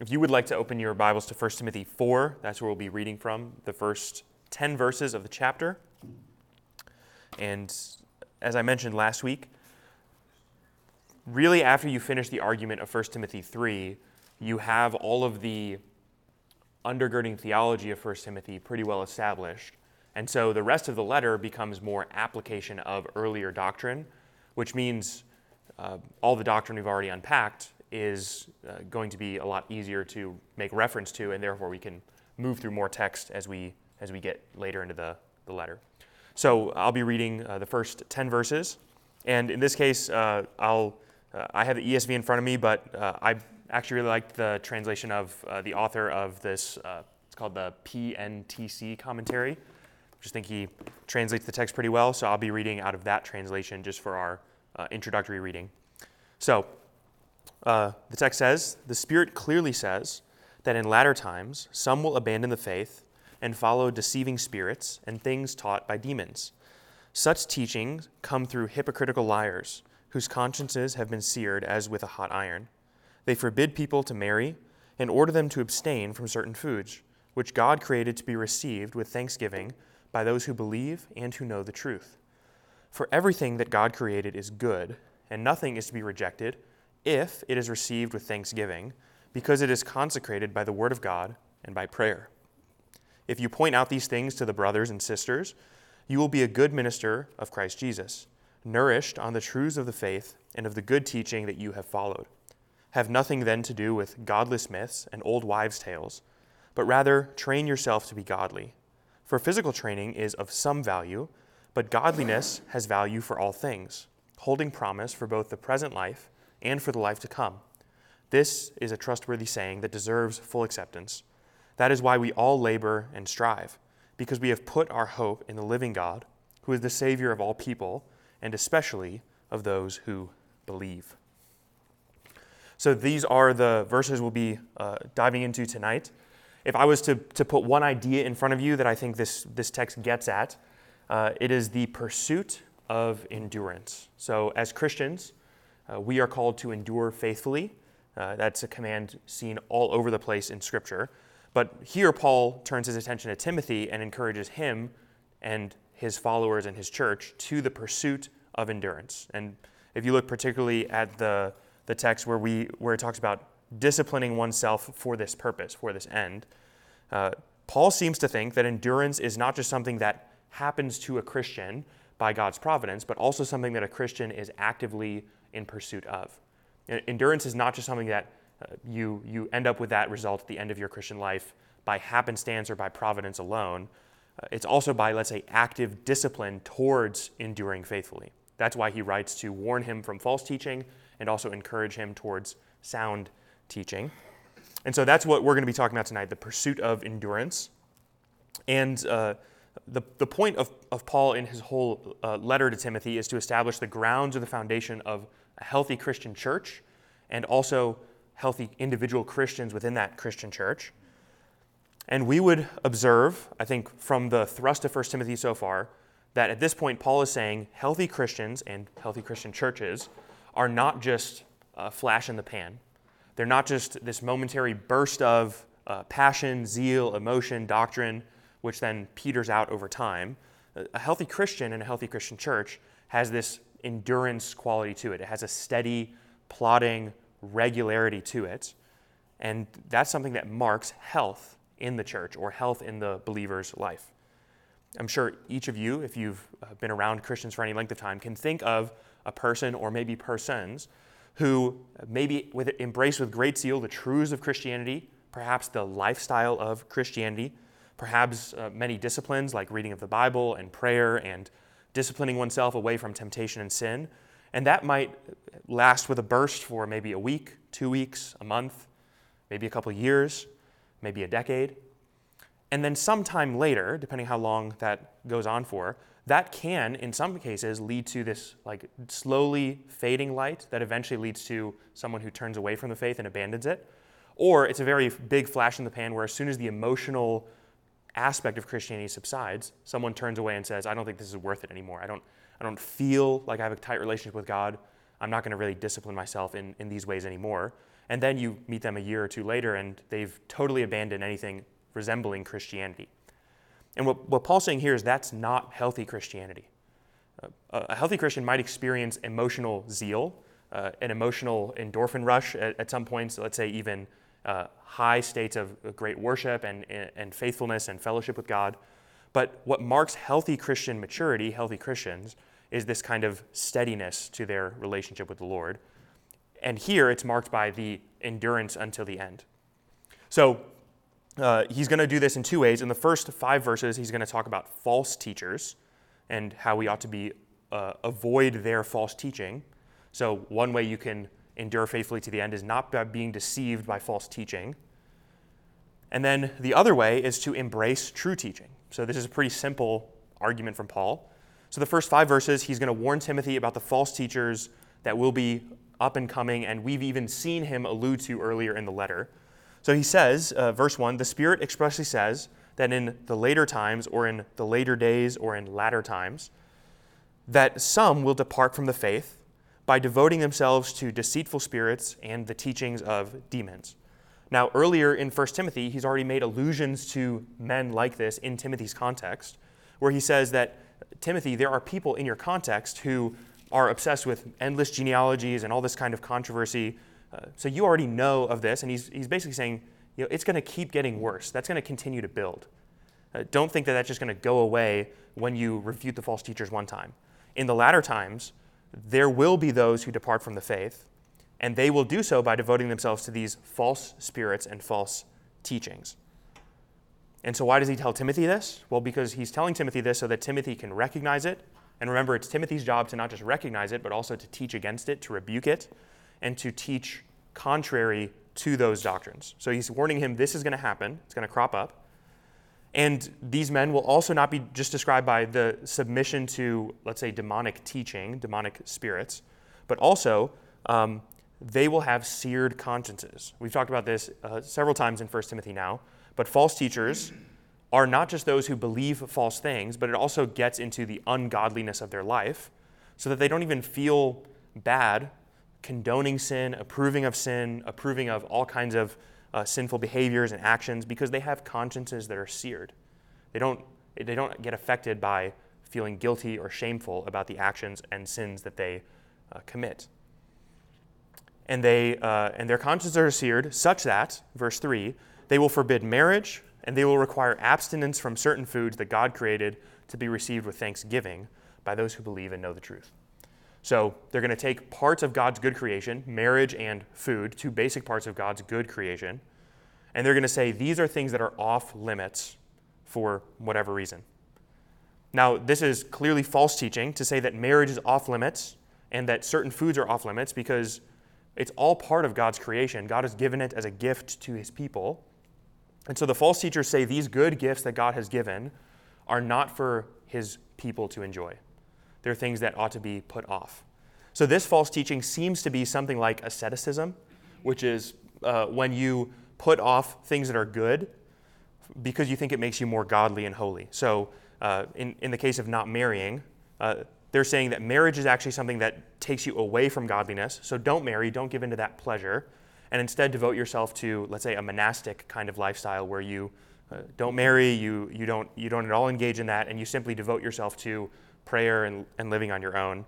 if you would like to open your Bibles to 1 Timothy 4, that's where we'll be reading from, the first 10 verses of the chapter. And as I mentioned last week, really after you finish the argument of 1 Timothy 3, you have all of the undergirding theology of 1 Timothy pretty well established. And so the rest of the letter becomes more application of earlier doctrine, which means uh, all the doctrine we've already unpacked is uh, going to be a lot easier to make reference to, and therefore we can move through more text as we, as we get later into the, the letter. So I'll be reading uh, the first 10 verses. And in this case, uh, I'll, uh, I have the ESV in front of me, but uh, I actually really liked the translation of uh, the author of this. It's called the PNTC commentary. I just think he translates the text pretty well. So I'll be reading out of that translation just for our introductory reading. So Uh, the text says, The Spirit clearly says that in latter times some will abandon the faith and follow deceiving spirits and things taught by demons. Such teachings come through hypocritical liars, whose consciences have been seared as with a hot iron. They forbid people to marry and order them to abstain from certain foods, which God created to be received with thanksgiving by those who believe and who know the truth. For everything that God created is good, and nothing is to be rejected if it is received with thanksgiving, because it is consecrated by the word of God and by prayer. If you point out these things to the brothers and sisters, you will be a good minister of Christ Jesus, nourished on the truths of the faith and of the good teaching that you have followed. Have nothing then to do with godless myths and old wives' tales, but rather train yourself to be godly. For physical training is of some value, but godliness has value for all things, holding promise for both the present life and for the life to come. This is a trustworthy saying that deserves full acceptance. That is why we all labor and strive, because we have put our hope in the living God, who is the Savior of all people, and especially of those who believe. So these are the verses we'll be uh, diving into tonight. If I was to, to put one idea in front of you that I think this, this text gets at, uh, it is the pursuit of endurance. So, as Christians, uh, we are called to endure faithfully. Uh, that's a command seen all over the place in Scripture. But here, Paul turns his attention to Timothy and encourages him and his followers and his church to the pursuit of endurance. And if you look particularly at the, the text where, we, where it talks about disciplining oneself for this purpose, for this end, uh, Paul seems to think that endurance is not just something that happens to a Christian by God's providence, but also something that a Christian is actively in pursuit of. Endurance is not just something that uh, you, you end up with that result at the end of your Christian life by happenstance or by providence alone. Uh, it's also by, let's say, active discipline towards enduring faithfully. That's why he writes to warn him from false teaching and also encourage him towards sound teaching. And so that's what we're going to be talking about tonight the pursuit of endurance. And uh, the, the point of, of Paul in his whole uh, letter to Timothy is to establish the grounds or the foundation of a healthy Christian church and also healthy individual Christians within that Christian church. And we would observe, I think, from the thrust of 1 Timothy so far, that at this point, Paul is saying healthy Christians and healthy Christian churches are not just a flash in the pan. They're not just this momentary burst of uh, passion, zeal, emotion, doctrine which then peters out over time. A healthy Christian and a healthy Christian church has this endurance quality to it. It has a steady, plodding regularity to it. And that's something that marks health in the church or health in the believer's life. I'm sure each of you, if you've uh, been around Christians for any length of time, can think of a person or maybe persons who maybe with, embrace with great zeal the truths of Christianity, perhaps the lifestyle of Christianity, perhaps uh, many disciplines like reading of the Bible and prayer and disciplining oneself away from temptation and sin. And that might last with a burst for maybe a week, two weeks, a month, maybe a couple years, maybe a decade. And then sometime later, depending how long that goes on for, that can, in some cases, lead to this like slowly fading light that eventually leads to someone who turns away from the faith and abandons it. Or it's a very big flash in the pan where as soon as the emotional aspect of Christianity subsides, someone turns away and says, I don't think this is worth it anymore. I don't, I don't feel like I have a tight relationship with God. I'm not going to really discipline myself in, in these ways anymore. And then you meet them a year or two later, and they've totally abandoned anything resembling Christianity. And what, what Paul's saying here is that's not healthy Christianity. Uh, a healthy Christian might experience emotional zeal, uh, an emotional endorphin rush at, at, some points, let's say even uh, high states of great worship and, and faithfulness and fellowship with God. But what marks healthy Christian maturity, healthy Christians, is this kind of steadiness to their relationship with the Lord. And here it's marked by the endurance until the end. So uh, he's going to do this in two ways. In the first five verses, he's going to talk about false teachers and how we ought to be uh, avoid their false teaching. So one way you can endure faithfully to the end is not by being deceived by false teaching. And then the other way is to embrace true teaching. So this is a pretty simple argument from Paul. So the first five verses, he's going to warn Timothy about the false teachers that will be up and coming, and we've even seen him allude to earlier in the letter. So he says, uh, verse 1 the Spirit expressly says that in the later times, or in the later days, or in latter times, that some will depart from the faith by devoting themselves to deceitful spirits and the teachings of demons. Now, earlier in 1 Timothy, he's already made allusions to men like this in Timothy's context, where he says that, Timothy, there are people in your context who are obsessed with endless genealogies and all this kind of controversy. Uh, so you already know of this, and he's, he's basically saying, you know, it's going to keep getting worse. That's going to continue to build. Uh, don't think that that's just going to go away when you refute the false teachers one time. In the latter times, there will be those who depart from the faith, and they will do so by devoting themselves to these false spirits and false teachings. And so, why does he tell Timothy this? Well, because he's telling Timothy this so that Timothy can recognize it. And remember, it's Timothy's job to not just recognize it, but also to teach against it, to rebuke it, and to teach contrary to those doctrines. So he's warning him this is going to happen, it's going to crop up. And these men will also not be just described by the submission to, let's say, demonic teaching, demonic spirits, but also um, they will have seared consciences. We've talked about this uh, several times in 1 Timothy now, but false teachers are not just those who believe false things, but it also gets into the ungodliness of their life so that they don't even feel bad condoning sin, approving of sin, approving of all kinds of uh, sinful behaviors and actions because they have consciences that are seared. They don't, they don't get affected by feeling guilty or shameful about the actions and sins that they uh, commit and, they, uh, and their consciences are seared, such that, verse 3, they will forbid marriage, and they will require abstinence from certain foods that God created to be received with thanksgiving by those who believe and know the truth. So they're going to take parts of God's good creation, marriage and food, two basic parts of God's good creation, and they're going to say these are things that are off limits for whatever reason. Now, this is clearly false teaching to say that marriage is off limits and that certain foods are off limits because it's all part of God's creation. God has given it as a gift to his people. And so the false teachers say these good gifts that God has given are not for his people to enjoy. They're things that ought to be put off. So this false teaching seems to be something like asceticism, which is uh, when you put off things that are good because you think it makes you more godly and holy. So uh, in, in the case of not marrying, uh, they're saying that marriage is actually something that takes you away from godliness. So don't marry, don't give into that pleasure, and instead devote yourself to, let's say, a monastic kind of lifestyle where you uh, don't marry, you, you, don't, you don't at all engage in that, and you simply devote yourself to prayer and, and living on your own.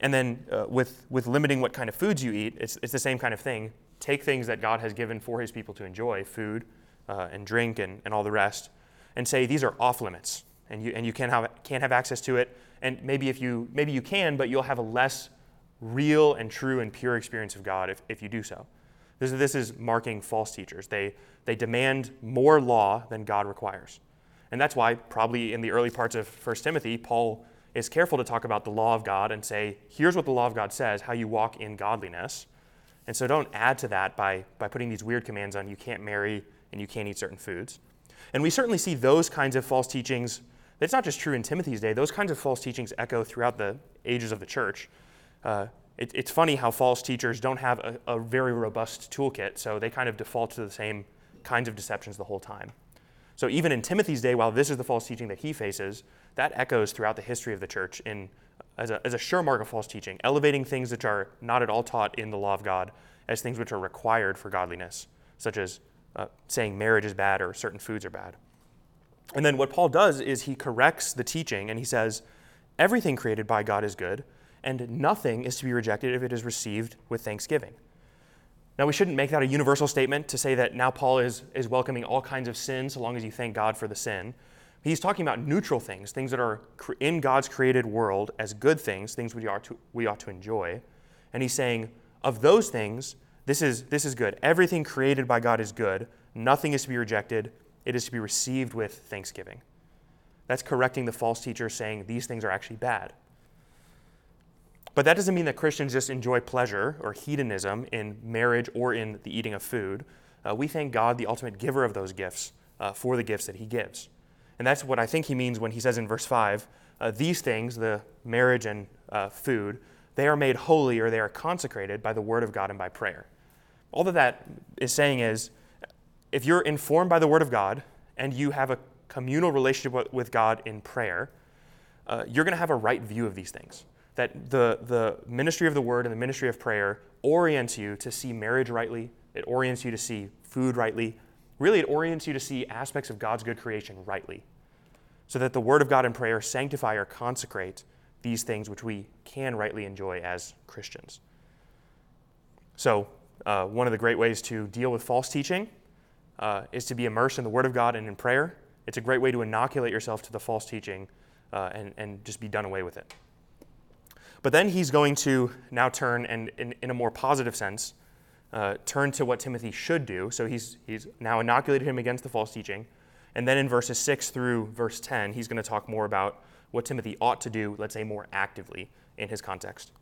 And then uh, with, with limiting what kind of foods you eat, it's, it's the same kind of thing. Take things that God has given for his people to enjoy, food uh, and drink and, and all the rest, and say these are off limits, and you, and you can't, have, can't have access to it and maybe if you maybe you can, but you'll have a less real and true and pure experience of God if, if you do so. This, this is marking false teachers. They, they demand more law than God requires. And that's why, probably in the early parts of 1 Timothy, Paul is careful to talk about the law of God and say, here's what the law of God says, how you walk in godliness. And so don't add to that by, by putting these weird commands on you can't marry and you can't eat certain foods. And we certainly see those kinds of false teachings it's not just true in Timothy's day. Those kinds of false teachings echo throughout the ages of the church. Uh, it, it's funny how false teachers don't have a, a, very robust toolkit, so they kind of default to the same kinds of deceptions the whole time. So even in Timothy's day, while this is the false teaching that he faces, that echoes throughout the history of the church in as a, as a sure mark of false teaching, elevating things which are not at all taught in the law of God as things which are required for godliness, such as uh, saying marriage is bad or certain foods are bad. And then what Paul does is he corrects the teaching and he says, everything created by God is good, and nothing is to be rejected if it is received with thanksgiving. Now, we shouldn't make that a universal statement to say that now Paul is, is welcoming all kinds of sin so long as you thank God for the sin. He's talking about neutral things, things that are in God's created world as good things, things we ought to, we ought to enjoy. And he's saying, of those things, this is, this is good. Everything created by God is good. Nothing is to be rejected. It is to be received with thanksgiving. That's correcting the false teacher saying these things are actually bad. But that doesn't mean that Christians just enjoy pleasure or hedonism in marriage or in the eating of food. Uh, we thank God, the ultimate giver of those gifts, uh, for the gifts that He gives. And that's what I think He means when He says in verse 5 uh, these things, the marriage and uh, food, they are made holy or they are consecrated by the Word of God and by prayer. All that that is saying is if you're informed by the Word of God and you have a communal relationship with God in prayer, uh, you're going to have a right view of these things that the, the ministry of the word and the ministry of prayer orients you to see marriage rightly, it orients you to see food rightly. Really, it orients you to see aspects of God's good creation rightly, so that the word of God and prayer sanctify or consecrate these things which we can rightly enjoy as Christians. So, uh, one of the great ways to deal with false teaching uh, is to be immersed in the Word of God and in prayer. It's a great way to inoculate yourself to the false teaching uh, and, and just be done away with it. But then he's going to now turn and, in, in a more positive sense, uh, turn to what Timothy should do. So he's, he's now inoculated him against the false teaching. And then in verses 6 through verse 10, he's going to talk more about what Timothy ought to do, let's say more actively in his context.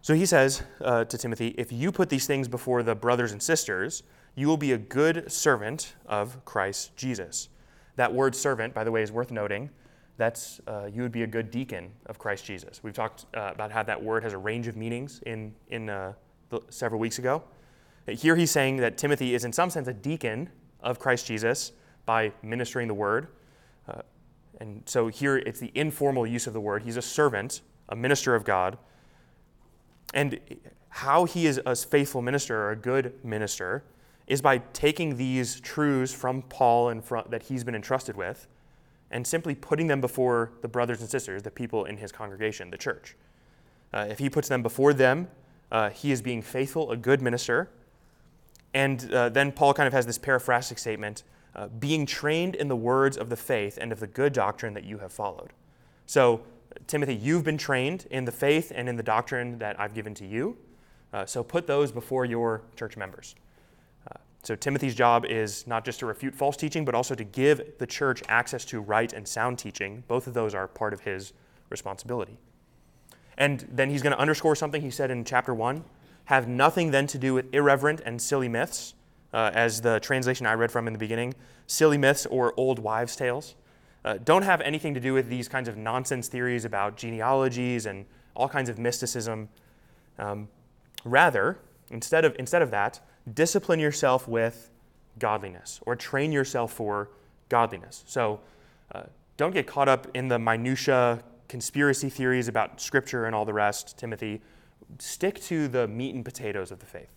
So he says uh, to Timothy, If you put these things before the brothers and sisters, you will be a good servant of Christ Jesus. That word servant, by the way, is worth noting that's uh, you would be a good deacon of Christ Jesus. We've talked uh, about how that word has a range of meanings in, in uh, the, several weeks ago. Here he's saying that Timothy is, in some sense, a deacon of Christ Jesus by ministering the word. Uh, and so here it's the informal use of the word. He's a servant, a minister of God. And how he is a faithful minister or a good minister is by taking these truths from Paul and from, that he's been entrusted with and simply putting them before the brothers and sisters, the people in his congregation, the church. Uh, if he puts them before them, uh, he is being faithful, a good minister. And uh, then Paul kind of has this paraphrastic statement uh, being trained in the words of the faith and of the good doctrine that you have followed. So, Timothy, you've been trained in the faith and in the doctrine that I've given to you. Uh, so, put those before your church members. So Timothy's job is not just to refute false teaching, but also to give the church access to right and sound teaching. Both of those are part of his responsibility. And then he's going to underscore something he said in chapter 1 have nothing then to do with irreverent and silly myths, uh, as the translation I read from in the beginning silly myths or old wives' tales. Uh, don't have anything to do with these kinds of nonsense theories about genealogies and all kinds of mysticism. Um, rather, instead of, instead of that, discipline yourself with godliness or train yourself for godliness. So uh, don't get caught up in the minutia conspiracy theories about scripture and all the rest, Timothy. Stick to the meat and potatoes of the faith.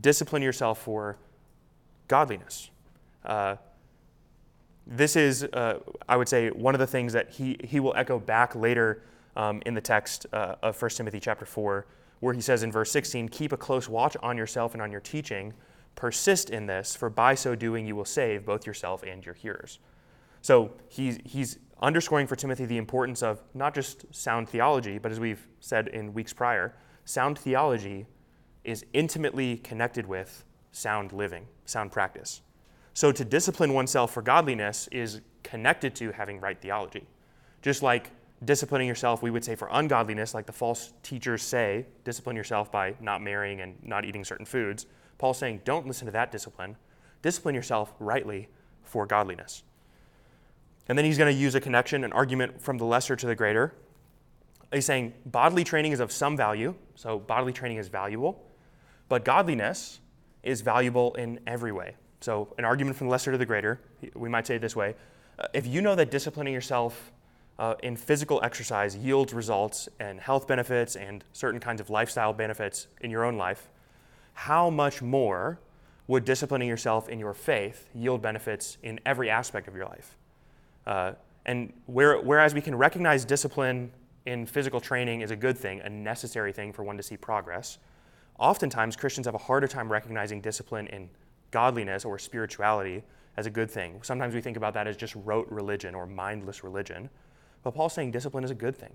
Discipline yourself for godliness. Uh, this is, uh, I would say, one of the things that he, he will echo back later um, in the text uh, of 1 Timothy chapter 4 where he says in verse 16, Keep a close watch on yourself and on your teaching. Persist in this, for by so doing you will save both yourself and your hearers. So he's, he's underscoring for Timothy the importance of not just sound theology, but as we've said in weeks prior, sound theology is intimately connected with sound living, sound practice. So to discipline oneself for godliness is connected to having right theology. Just like disciplining yourself, we would say for ungodliness, like the false teachers say, discipline yourself by not marrying and not eating certain foods. Paul's saying, don't listen to that discipline. Discipline yourself rightly for godliness. And then he's going to use a connection, an argument from the lesser to the greater. He's saying bodily training is of some value, so bodily training is valuable, but godliness is valuable in every way. So, an argument from the lesser to the greater, we might say it this way uh, if you know that disciplining yourself uh, in physical exercise yields results and health benefits and certain kinds of lifestyle benefits in your own life, how much more would disciplining yourself in your faith yield benefits in every aspect of your life? Uh, and where, whereas we can recognize discipline in physical training is a good thing, a necessary thing for one to see progress, oftentimes Christians have a harder time recognizing discipline in godliness or spirituality as a good thing. Sometimes we think about that as just rote religion or mindless religion. But Paul's saying discipline is a good thing.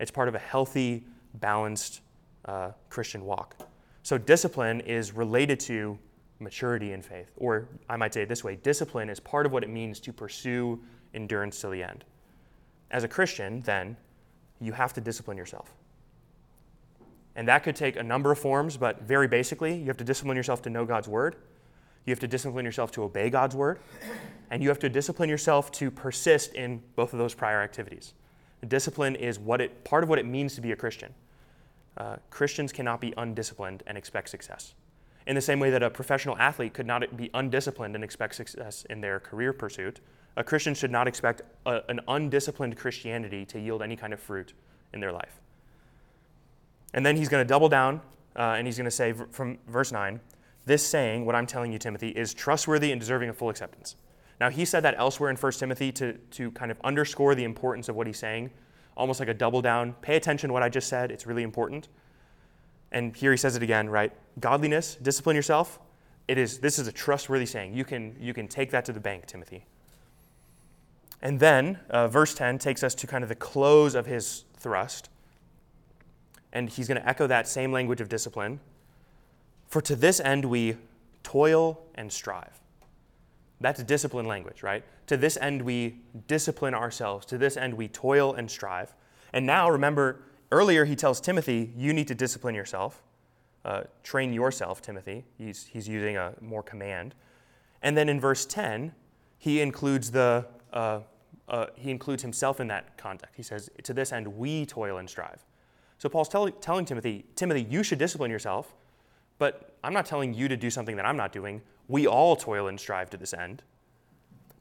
It's part of a healthy, balanced uh, Christian walk. So discipline is related to maturity in faith. Or I might say it this way discipline is part of what it means to pursue endurance to the end. As a Christian, then, you have to discipline yourself. And that could take a number of forms, but very basically, you have to discipline yourself to know God's word. You have to discipline yourself to obey God's word. And you have to discipline yourself to persist in both of those prior activities. Discipline is what it, part of what it means to be a Christian. Uh, Christians cannot be undisciplined and expect success. In the same way that a professional athlete could not be undisciplined and expect success in their career pursuit, a Christian should not expect a, an undisciplined Christianity to yield any kind of fruit in their life. And then he's going to double down uh, and he's going to say from verse 9, this saying, what I'm telling you, Timothy, is trustworthy and deserving of full acceptance. Now, he said that elsewhere in 1 Timothy to, to kind of underscore the importance of what he's saying, almost like a double down. Pay attention to what I just said, it's really important. And here he says it again, right? Godliness, discipline yourself. It is, this is a trustworthy saying. You can, you can take that to the bank, Timothy. And then, uh, verse 10 takes us to kind of the close of his thrust. And he's going to echo that same language of discipline. For to this end we toil and strive. That's discipline language, right? To this end, we discipline ourselves. To this end, we toil and strive. And now, remember, earlier he tells Timothy, you need to discipline yourself. Uh, train yourself, Timothy. He's, he's using a more command. And then in verse 10, he includes, the, uh, uh, he includes himself in that context. He says, To this end, we toil and strive. So Paul's tell, telling Timothy, Timothy, you should discipline yourself, but I'm not telling you to do something that I'm not doing. We all toil and strive to this end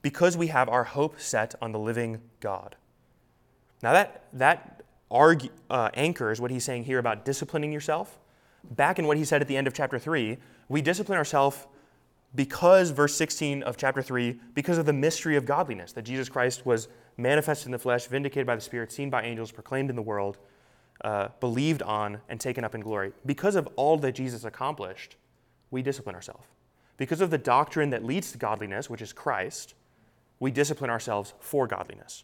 because we have our hope set on the living God. Now, that, that argue, uh, anchors what he's saying here about disciplining yourself. Back in what he said at the end of chapter 3, we discipline ourselves because, verse 16 of chapter 3, because of the mystery of godliness, that Jesus Christ was manifested in the flesh, vindicated by the Spirit, seen by angels, proclaimed in the world, uh, believed on, and taken up in glory. Because of all that Jesus accomplished, we discipline ourselves. Because of the doctrine that leads to godliness, which is Christ, we discipline ourselves for godliness.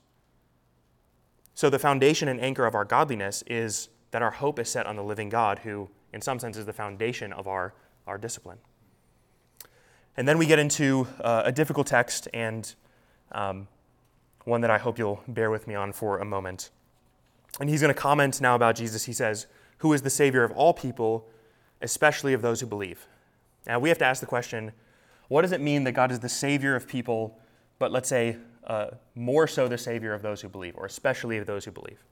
So, the foundation and anchor of our godliness is that our hope is set on the living God, who, in some sense, is the foundation of our, our discipline. And then we get into uh, a difficult text and um, one that I hope you'll bear with me on for a moment. And he's going to comment now about Jesus. He says, Who is the Savior of all people, especially of those who believe? Now, we have to ask the question what does it mean that God is the Savior of people, but let's say uh, more so the Savior of those who believe, or especially of those who believe?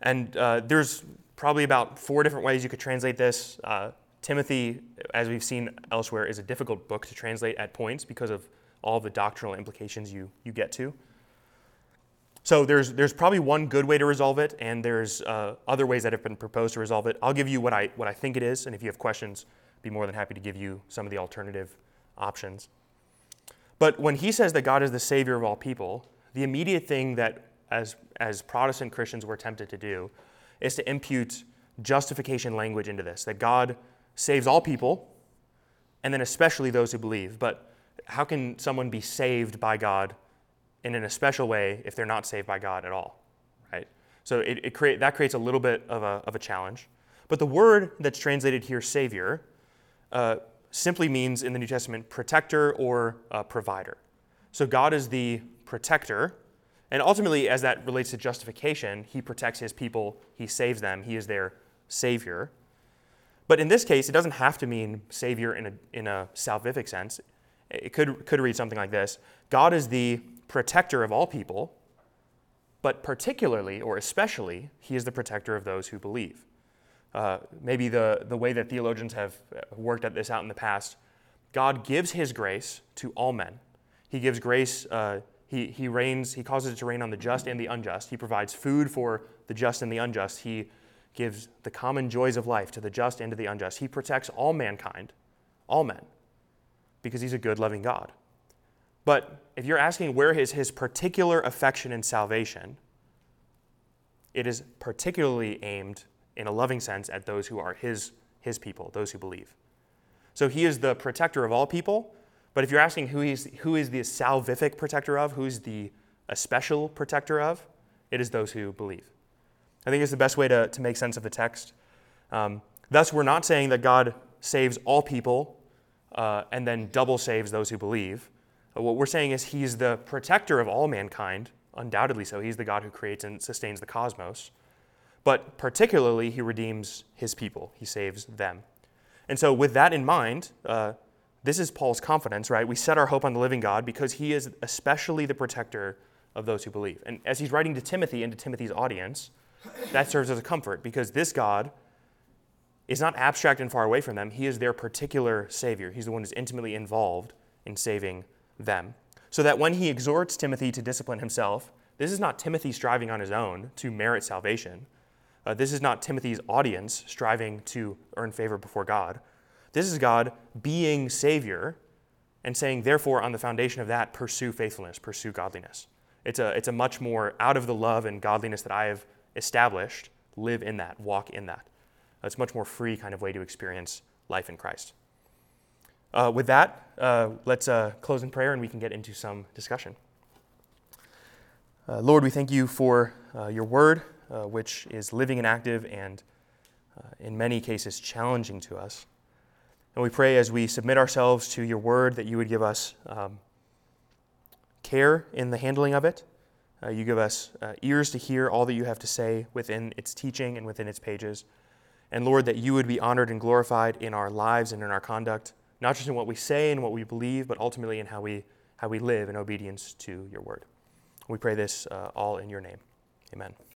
And uh, there's probably about four different ways you could translate this. Uh, Timothy, as we've seen elsewhere, is a difficult book to translate at points because of all the doctrinal implications you, you get to. So there's, there's probably one good way to resolve it, and there's uh, other ways that have been proposed to resolve it. I'll give you what I, what I think it is, and if you have questions, I'd be more than happy to give you some of the alternative options. But when he says that God is the Savior of all people, the immediate thing that as, as Protestant Christians we're tempted to do is to impute justification language into this, that God saves all people, and then especially those who believe. But how can someone be saved by God in a special way if they're not saved by God at all, right? So it, it create, that creates a little bit of a, of a challenge. But the word that's translated here, Savior, uh, simply means in the New Testament protector or uh, provider. So God is the protector, and ultimately, as that relates to justification, He protects His people, He saves them, He is their Savior. But in this case, it doesn't have to mean Savior in a, in a salvific sense. It could, could read something like this God is the protector of all people, but particularly or especially, He is the protector of those who believe uh, maybe the, the way that theologians have worked at this out in the past, God gives his grace to all men. He gives grace, uh, he He, reigns, he causes it to rain on the just and the unjust. He provides food for the just and the unjust. He gives the common joys of life to the just and to the unjust. He protects all mankind, all men, because he's a good, loving God. But if you're asking where is his particular affection and salvation, it is particularly aimed in a loving sense at those who are his, his people, those who believe. So he is the protector of all people, but if you're asking who, he's, who is the salvific protector of, who's the a special protector of, it is those who believe. I think it's the best way to, to make sense of the text. Um, thus, we're not saying that God saves all people uh, and then double saves those who believe. What we're saying is he's the protector of all mankind, undoubtedly so. He's the God who creates and sustains the cosmos. But particularly, he redeems his people, he saves them. And so, with that in mind, uh, this is Paul's confidence, right? We set our hope on the living God because he is especially the protector of those who believe. And as he's writing to Timothy and to Timothy's audience, that serves as a comfort because this God is not abstract and far away from them. He is their particular Savior. He's the one who's intimately involved in saving them. So that when he exhorts Timothy to discipline himself, this is not Timothy striving on his own to merit salvation. Uh, this is not Timothy's audience striving to earn favor before God. This is God being Savior and saying, therefore, on the foundation of that, pursue faithfulness, pursue godliness. It's a, it's a much more out of the love and godliness that I have established, live in that, walk in that. It's a much more free kind of way to experience life in Christ. Uh, with that, uh, let's uh, close in prayer and we can get into some discussion. Uh, Lord, we thank you for uh, your word, uh, which is living and active and in many cases challenging to us. And we pray as we submit ourselves to your word that you would give us um, care in the handling of it. you give us ears to hear all that you have to say within its teaching and within its pages. And Lord, that you would be honored and glorified in our lives and in our conduct, not just in what we say and what we believe, but ultimately in how we, how we live in obedience to your word. We pray this uh, all in your name. Amen.